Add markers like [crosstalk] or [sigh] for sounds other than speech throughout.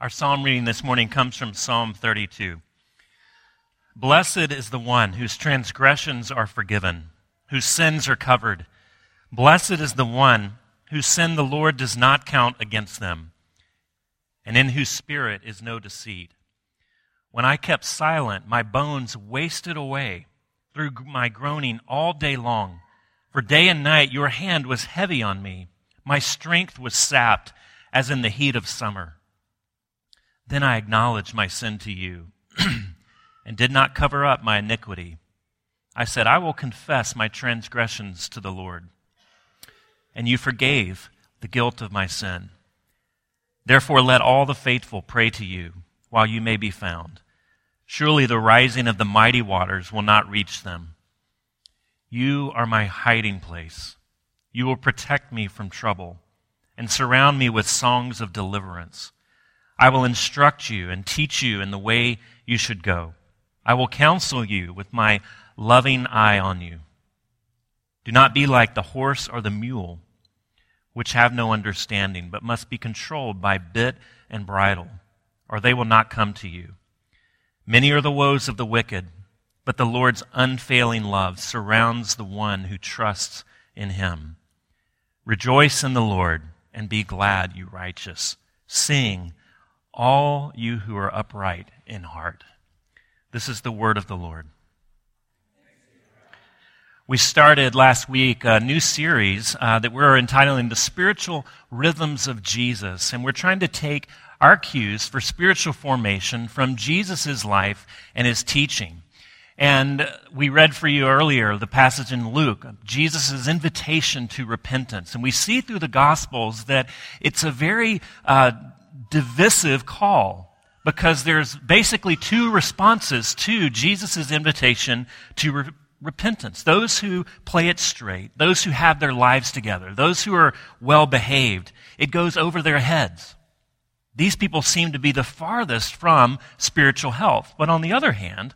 Our psalm reading this morning comes from Psalm 32. Blessed is the one whose transgressions are forgiven, whose sins are covered. Blessed is the one whose sin the Lord does not count against them, and in whose spirit is no deceit. When I kept silent, my bones wasted away through my groaning all day long. For day and night your hand was heavy on me. My strength was sapped as in the heat of summer. Then I acknowledged my sin to you [clears throat] and did not cover up my iniquity. I said, I will confess my transgressions to the Lord. And you forgave the guilt of my sin. Therefore, let all the faithful pray to you while you may be found. Surely the rising of the mighty waters will not reach them. You are my hiding place. You will protect me from trouble and surround me with songs of deliverance. I will instruct you and teach you in the way you should go. I will counsel you with my loving eye on you. Do not be like the horse or the mule, which have no understanding, but must be controlled by bit and bridle, or they will not come to you. Many are the woes of the wicked, but the Lord's unfailing love surrounds the one who trusts in him. Rejoice in the Lord and be glad, you righteous. Sing all you who are upright in heart. This is the word of the Lord. We started last week a new series uh, that we're entitling The Spiritual Rhythms of Jesus. And we're trying to take our cues for spiritual formation from Jesus' life and his teaching. And we read for you earlier the passage in Luke, Jesus' invitation to repentance. And we see through the Gospels that it's a very uh, divisive call because there's basically two responses to Jesus' invitation to re- repentance. Those who play it straight, those who have their lives together, those who are well behaved, it goes over their heads. These people seem to be the farthest from spiritual health. But on the other hand,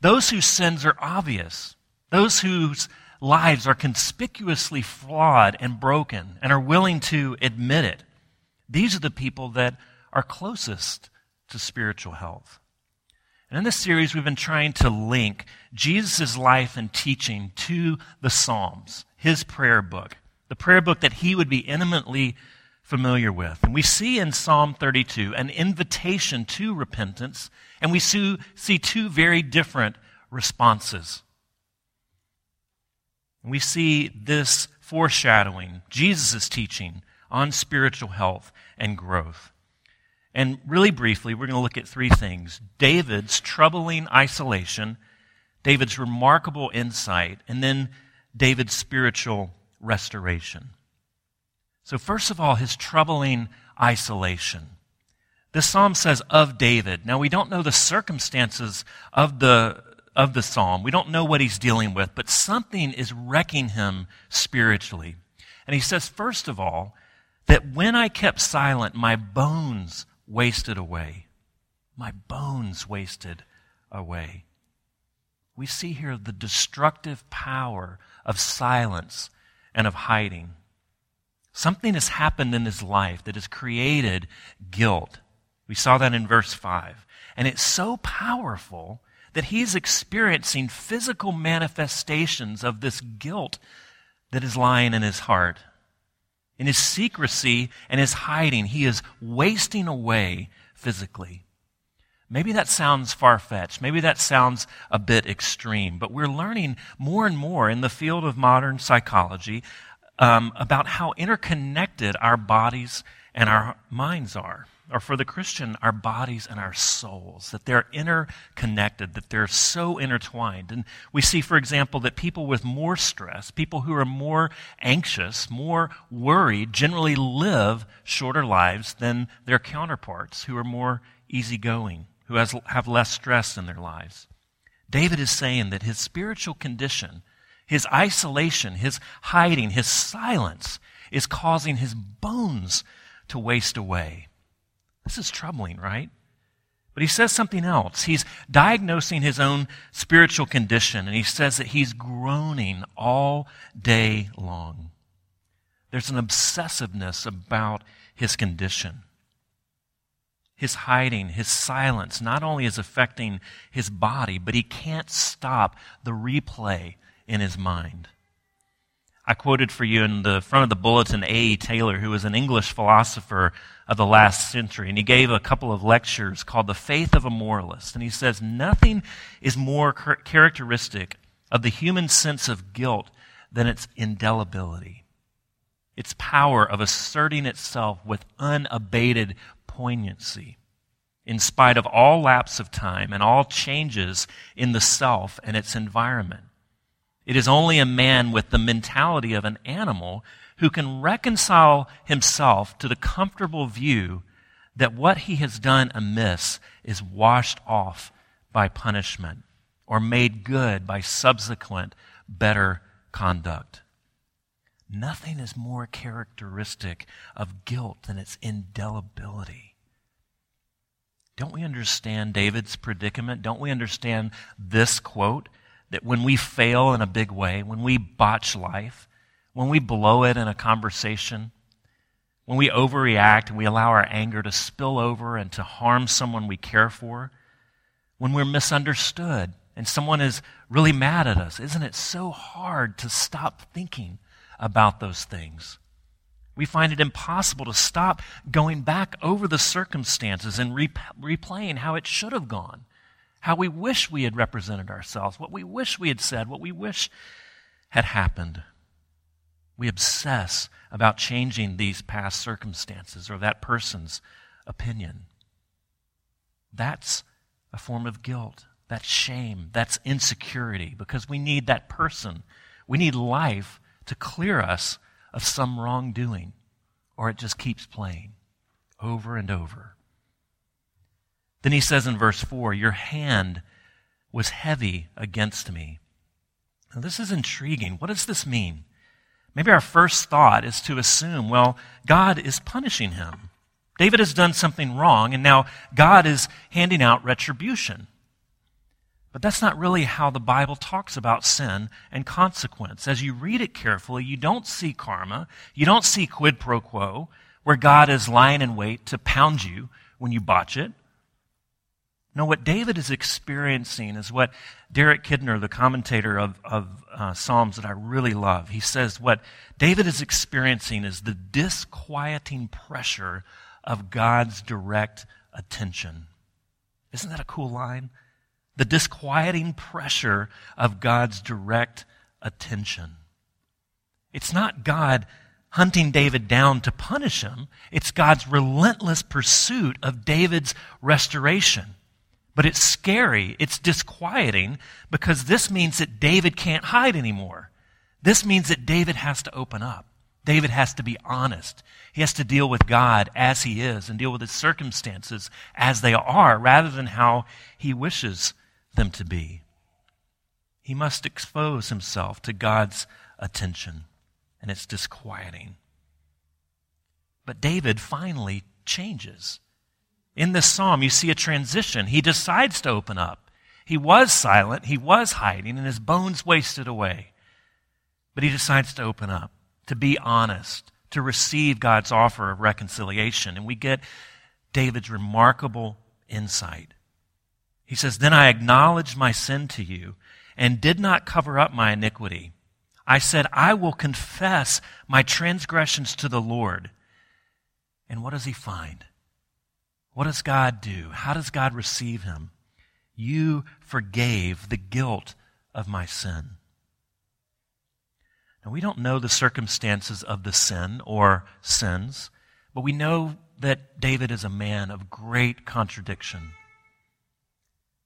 those whose sins are obvious, those whose lives are conspicuously flawed and broken and are willing to admit it, these are the people that are closest to spiritual health. And in this series, we've been trying to link Jesus' life and teaching to the Psalms, his prayer book, the prayer book that he would be intimately familiar with. And we see in Psalm 32 an invitation to repentance, and we see two very different responses. We see this foreshadowing Jesus' teaching on spiritual health and growth. And really briefly, we're going to look at three things David's troubling isolation, David's remarkable insight, and then David's spiritual restoration. So, first of all, his troubling isolation. This psalm says of David. Now, we don't know the circumstances of the, of the psalm. We don't know what he's dealing with, but something is wrecking him spiritually. And he says, first of all, that when I kept silent, my bones wasted away. My bones wasted away. We see here the destructive power of silence and of hiding. Something has happened in his life that has created guilt. We saw that in verse 5. And it's so powerful that he's experiencing physical manifestations of this guilt that is lying in his heart. In his secrecy and his hiding, he is wasting away physically. Maybe that sounds far fetched. Maybe that sounds a bit extreme. But we're learning more and more in the field of modern psychology um, about how interconnected our bodies and our minds are or for the Christian, our bodies and our souls, that they're interconnected, that they're so intertwined. And we see, for example, that people with more stress, people who are more anxious, more worried, generally live shorter lives than their counterparts who are more easygoing, who has, have less stress in their lives. David is saying that his spiritual condition, his isolation, his hiding, his silence is causing his bones to waste away. This is troubling, right? But he says something else. He's diagnosing his own spiritual condition, and he says that he's groaning all day long. There's an obsessiveness about his condition. his hiding, his silence, not only is affecting his body, but he can't stop the replay in his mind. I quoted for you in the front of the bulletin A. Taylor, who was an English philosopher of the last century, and he gave a couple of lectures called The Faith of a Moralist. And he says, Nothing is more characteristic of the human sense of guilt than its indelibility, its power of asserting itself with unabated poignancy in spite of all lapse of time and all changes in the self and its environment. It is only a man with the mentality of an animal who can reconcile himself to the comfortable view that what he has done amiss is washed off by punishment or made good by subsequent better conduct. Nothing is more characteristic of guilt than its indelibility. Don't we understand David's predicament? Don't we understand this quote? That when we fail in a big way, when we botch life, when we blow it in a conversation, when we overreact and we allow our anger to spill over and to harm someone we care for, when we're misunderstood and someone is really mad at us, isn't it so hard to stop thinking about those things? We find it impossible to stop going back over the circumstances and re- replaying how it should have gone, how we wish we had represented ourselves, what we wish we had said, what we wish had happened. We obsess about changing these past circumstances or that person's opinion. That's a form of guilt. That's shame. That's insecurity because we need that person. We need life to clear us of some wrongdoing, or it just keeps playing over and over. Then he says in verse 4 Your hand was heavy against me. Now, this is intriguing. What does this mean? Maybe our first thought is to assume, well, God is punishing him. David has done something wrong, and now God is handing out retribution. But that's not really how the Bible talks about sin and consequence. As you read it carefully, you don't see karma. You don't see quid pro quo, where God is lying in wait to pound you when you botch it. No, what David is experiencing is what Derek Kidner, the commentator of, of uh, Psalms that I really love, he says what David is experiencing is the disquieting pressure of God's direct attention. Isn't that a cool line? the disquieting pressure of God's direct attention. It's not God hunting David down to punish him, it's God's relentless pursuit of David's restoration. But it's scary, it's disquieting, because this means that David can't hide anymore. This means that David has to open up. David has to be honest. He has to deal with God as he is and deal with his circumstances as they are rather than how he wishes them to be. He must expose himself to God's attention, and it's disquieting. But David finally changes. In this psalm, you see a transition. He decides to open up. He was silent, he was hiding, and his bones wasted away. But he decides to open up, to be honest, to receive God's offer of reconciliation. And we get David's remarkable insight. He says, Then I acknowledged my sin to you and did not cover up my iniquity. I said, I will confess my transgressions to the Lord. And what does he find? What does God do? How does God receive him? You forgave the guilt of my sin. Now, we don't know the circumstances of the sin or sins, but we know that David is a man of great contradiction.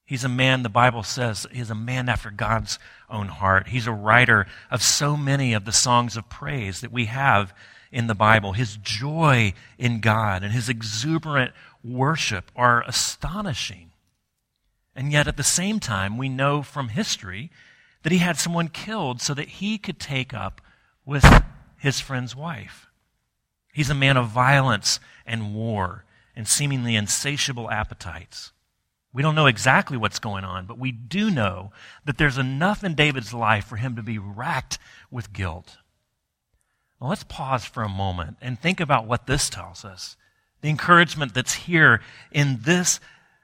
He's a man, the Bible says, he's a man after God's own heart. He's a writer of so many of the songs of praise that we have in the Bible. His joy in God and his exuberant worship are astonishing. And yet, at the same time, we know from history that he had someone killed so that he could take up with his friend's wife. He's a man of violence and war and seemingly insatiable appetites. We don't know exactly what's going on, but we do know that there's enough in David's life for him to be racked with guilt. Let's pause for a moment and think about what this tells us. The encouragement that's here in this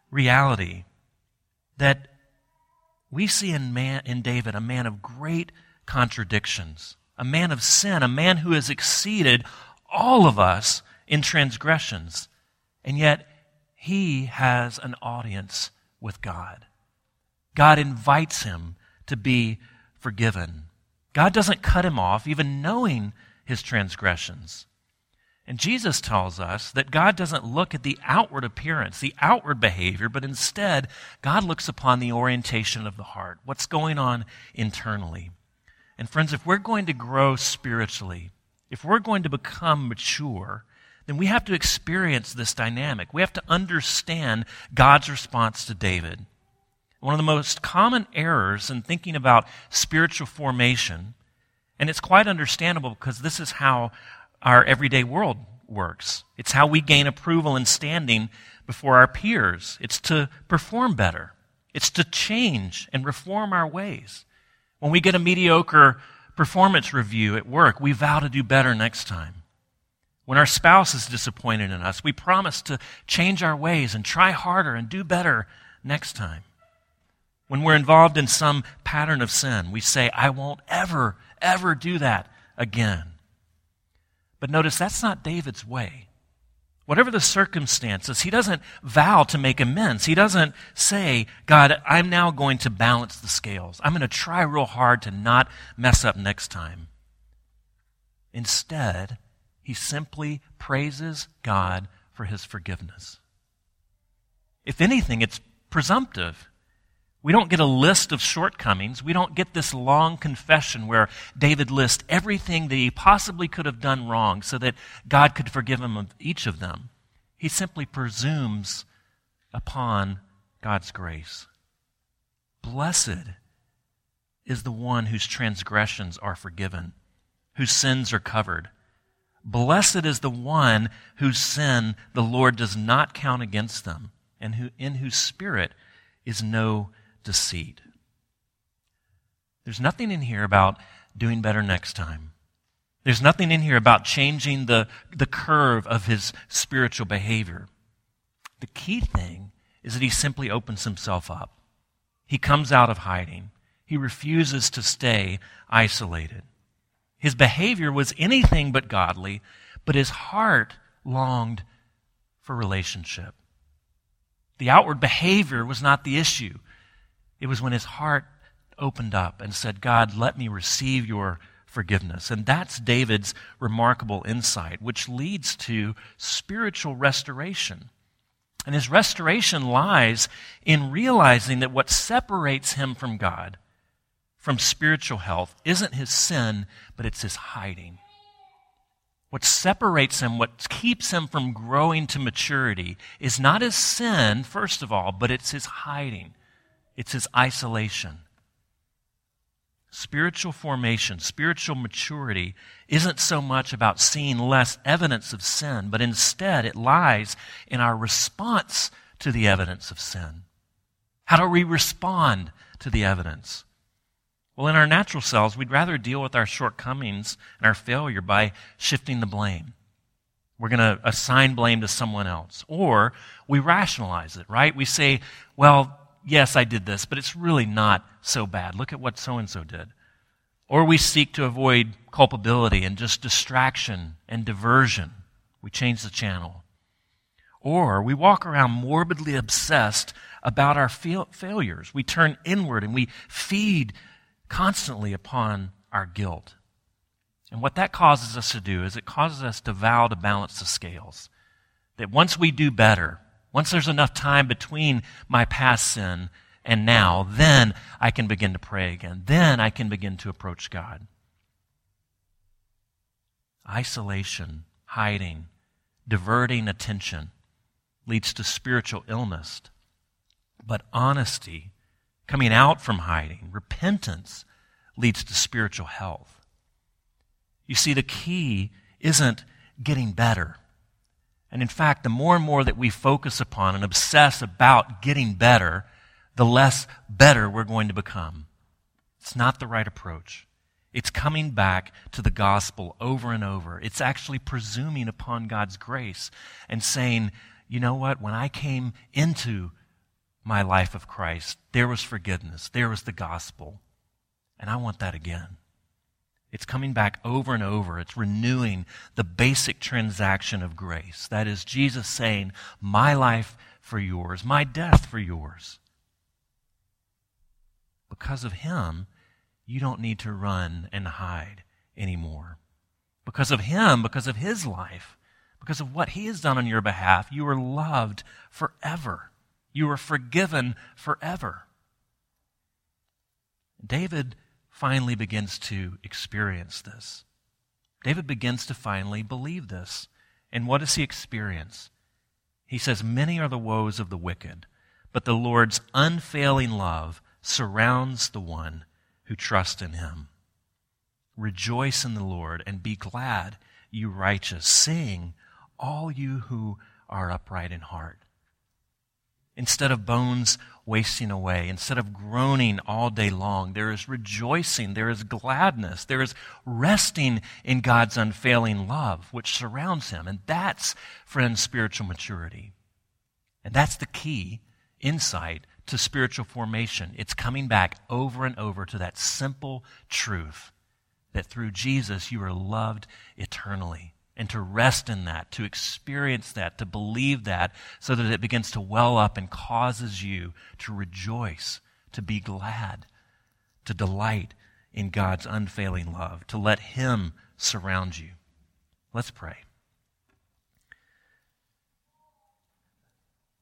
reality that we see in, man, in David a man of great contradictions, a man of sin, a man who has exceeded all of us in transgressions. And yet, he has an audience with God. God invites him to be forgiven. God doesn't cut him off, even knowing his transgressions. And Jesus tells us that God doesn't look at the outward appearance, the outward behavior, but instead, God looks upon the orientation of the heart, what's going on internally. And friends, if we're going to grow spiritually, if we're going to become mature, then we have to experience this dynamic. We have to understand God's response to David. One of the most common errors in thinking about spiritual formation, and it's quite understandable because this is how our everyday world works. It's how we gain approval and standing before our peers. It's to perform better. It's to change and reform our ways. When we get a mediocre performance review at work, we vow to do better next time. When our spouse is disappointed in us, we promise to change our ways and try harder and do better next time. When we're involved in some pattern of sin, we say, I won't ever, ever do that again. But notice that's not David's way. Whatever the circumstances, he doesn't vow to make amends. He doesn't say, God, I'm now going to balance the scales. I'm going to try real hard to not mess up next time. Instead, he simply praises God for his forgiveness. If anything, it's presumptive. We don't get a list of shortcomings. We don't get this long confession where David lists everything that he possibly could have done wrong so that God could forgive him of each of them. He simply presumes upon God's grace. Blessed is the one whose transgressions are forgiven, whose sins are covered. Blessed is the one whose sin the Lord does not count against them, and who, in whose spirit is no deceit. There's nothing in here about doing better next time. There's nothing in here about changing the, the curve of his spiritual behavior. The key thing is that he simply opens himself up. He comes out of hiding. He refuses to stay isolated. His behavior was anything but godly, but his heart longed for relationship. The outward behavior was not the issue. It was when his heart opened up and said, God, let me receive your forgiveness. And that's David's remarkable insight, which leads to spiritual restoration. And his restoration lies in realizing that what separates him from God from spiritual health isn't his sin, but it's his hiding. What separates him, what keeps him from growing to maturity, is not his sin, first of all, but it's his hiding. It's his isolation. Spiritual formation, spiritual maturity isn't so much about seeing less evidence of sin, but instead it lies in our response to the evidence of sin. How do we respond to the evidence? Well, in our natural selves, we'd rather deal with our shortcomings and our failure by shifting the blame. We're going to assign blame to someone else. Or we rationalize it, right? We say, well, yes, I did this, but it's really not so bad. Look at what so and so did. Or we seek to avoid culpability and just distraction and diversion. We change the channel. Or we walk around morbidly obsessed about our fail- failures. We turn inward and we feed constantly upon our guilt. And what that causes us to do is it causes us to vow to balance the scales. That once we do better, once there's enough time between my past sin and now, then I can begin to pray again. Then I can begin to approach God. Isolation, hiding, diverting attention leads to spiritual illness. But honesty coming out from hiding. Repentance leads to spiritual health. You see, the key isn't getting better. And in fact, the more and more that we focus upon and obsess about getting better, the less better we're going to become. It's not the right approach. It's coming back to the gospel over and over. It's actually presuming upon God's grace and saying, you know what? When I came into my life of Christ, there was forgiveness, there was the gospel. And I want that again. It's coming back over and over. It's renewing the basic transaction of grace. That is, Jesus saying, My life for yours, my death for yours. Because of Him, you don't need to run and hide anymore. Because of Him, because of His life, because of what He has done on your behalf, you are loved forever. You are forgiven forever. David finally begins to experience this. David begins to finally believe this. And what does he experience? He says, Many are the woes of the wicked, but the Lord's unfailing love surrounds the one who trusts in him. Rejoice in the Lord and be glad, you righteous. Sing, all you who are upright in heart. Instead of bones wasting away, instead of groaning all day long, there is rejoicing, there is gladness, there is resting in God's unfailing love, which surrounds him. And that's, friends, spiritual maturity. And that's the key insight to spiritual formation. It's coming back over and over to that simple truth that through Jesus you are loved eternally and to rest in that, to experience that, to believe that, so that it begins to well up and causes you to rejoice, to be glad, to delight in God's unfailing love, to let Him surround you. Let's pray.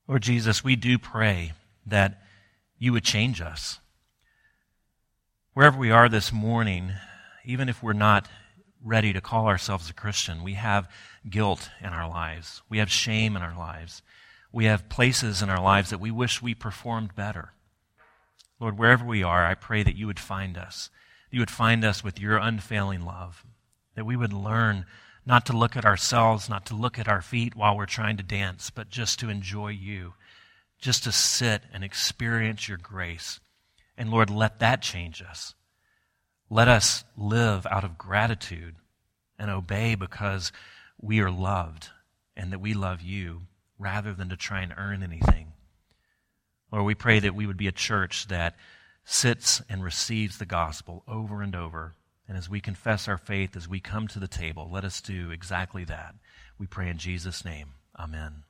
Lord Jesus, we do pray that you would change us. Wherever we are this morning, even if we're not ready to call ourselves a Christian. We have guilt in our lives. We have shame in our lives. We have places in our lives that we wish we performed better. Lord, wherever we are, I pray that you would find us. You would find us with your unfailing love. That we would learn not to look at ourselves, not to look at our feet while we're trying to dance, but just to enjoy you. Just to sit and experience your grace. And Lord, let that change us. Let us live out of gratitude and obey because we are loved and that we love you rather than to try and earn anything. Lord, we pray that we would be a church that sits and receives the gospel over and over. And as we confess our faith, as we come to the table, let us do exactly that. We pray in Jesus' name. Amen.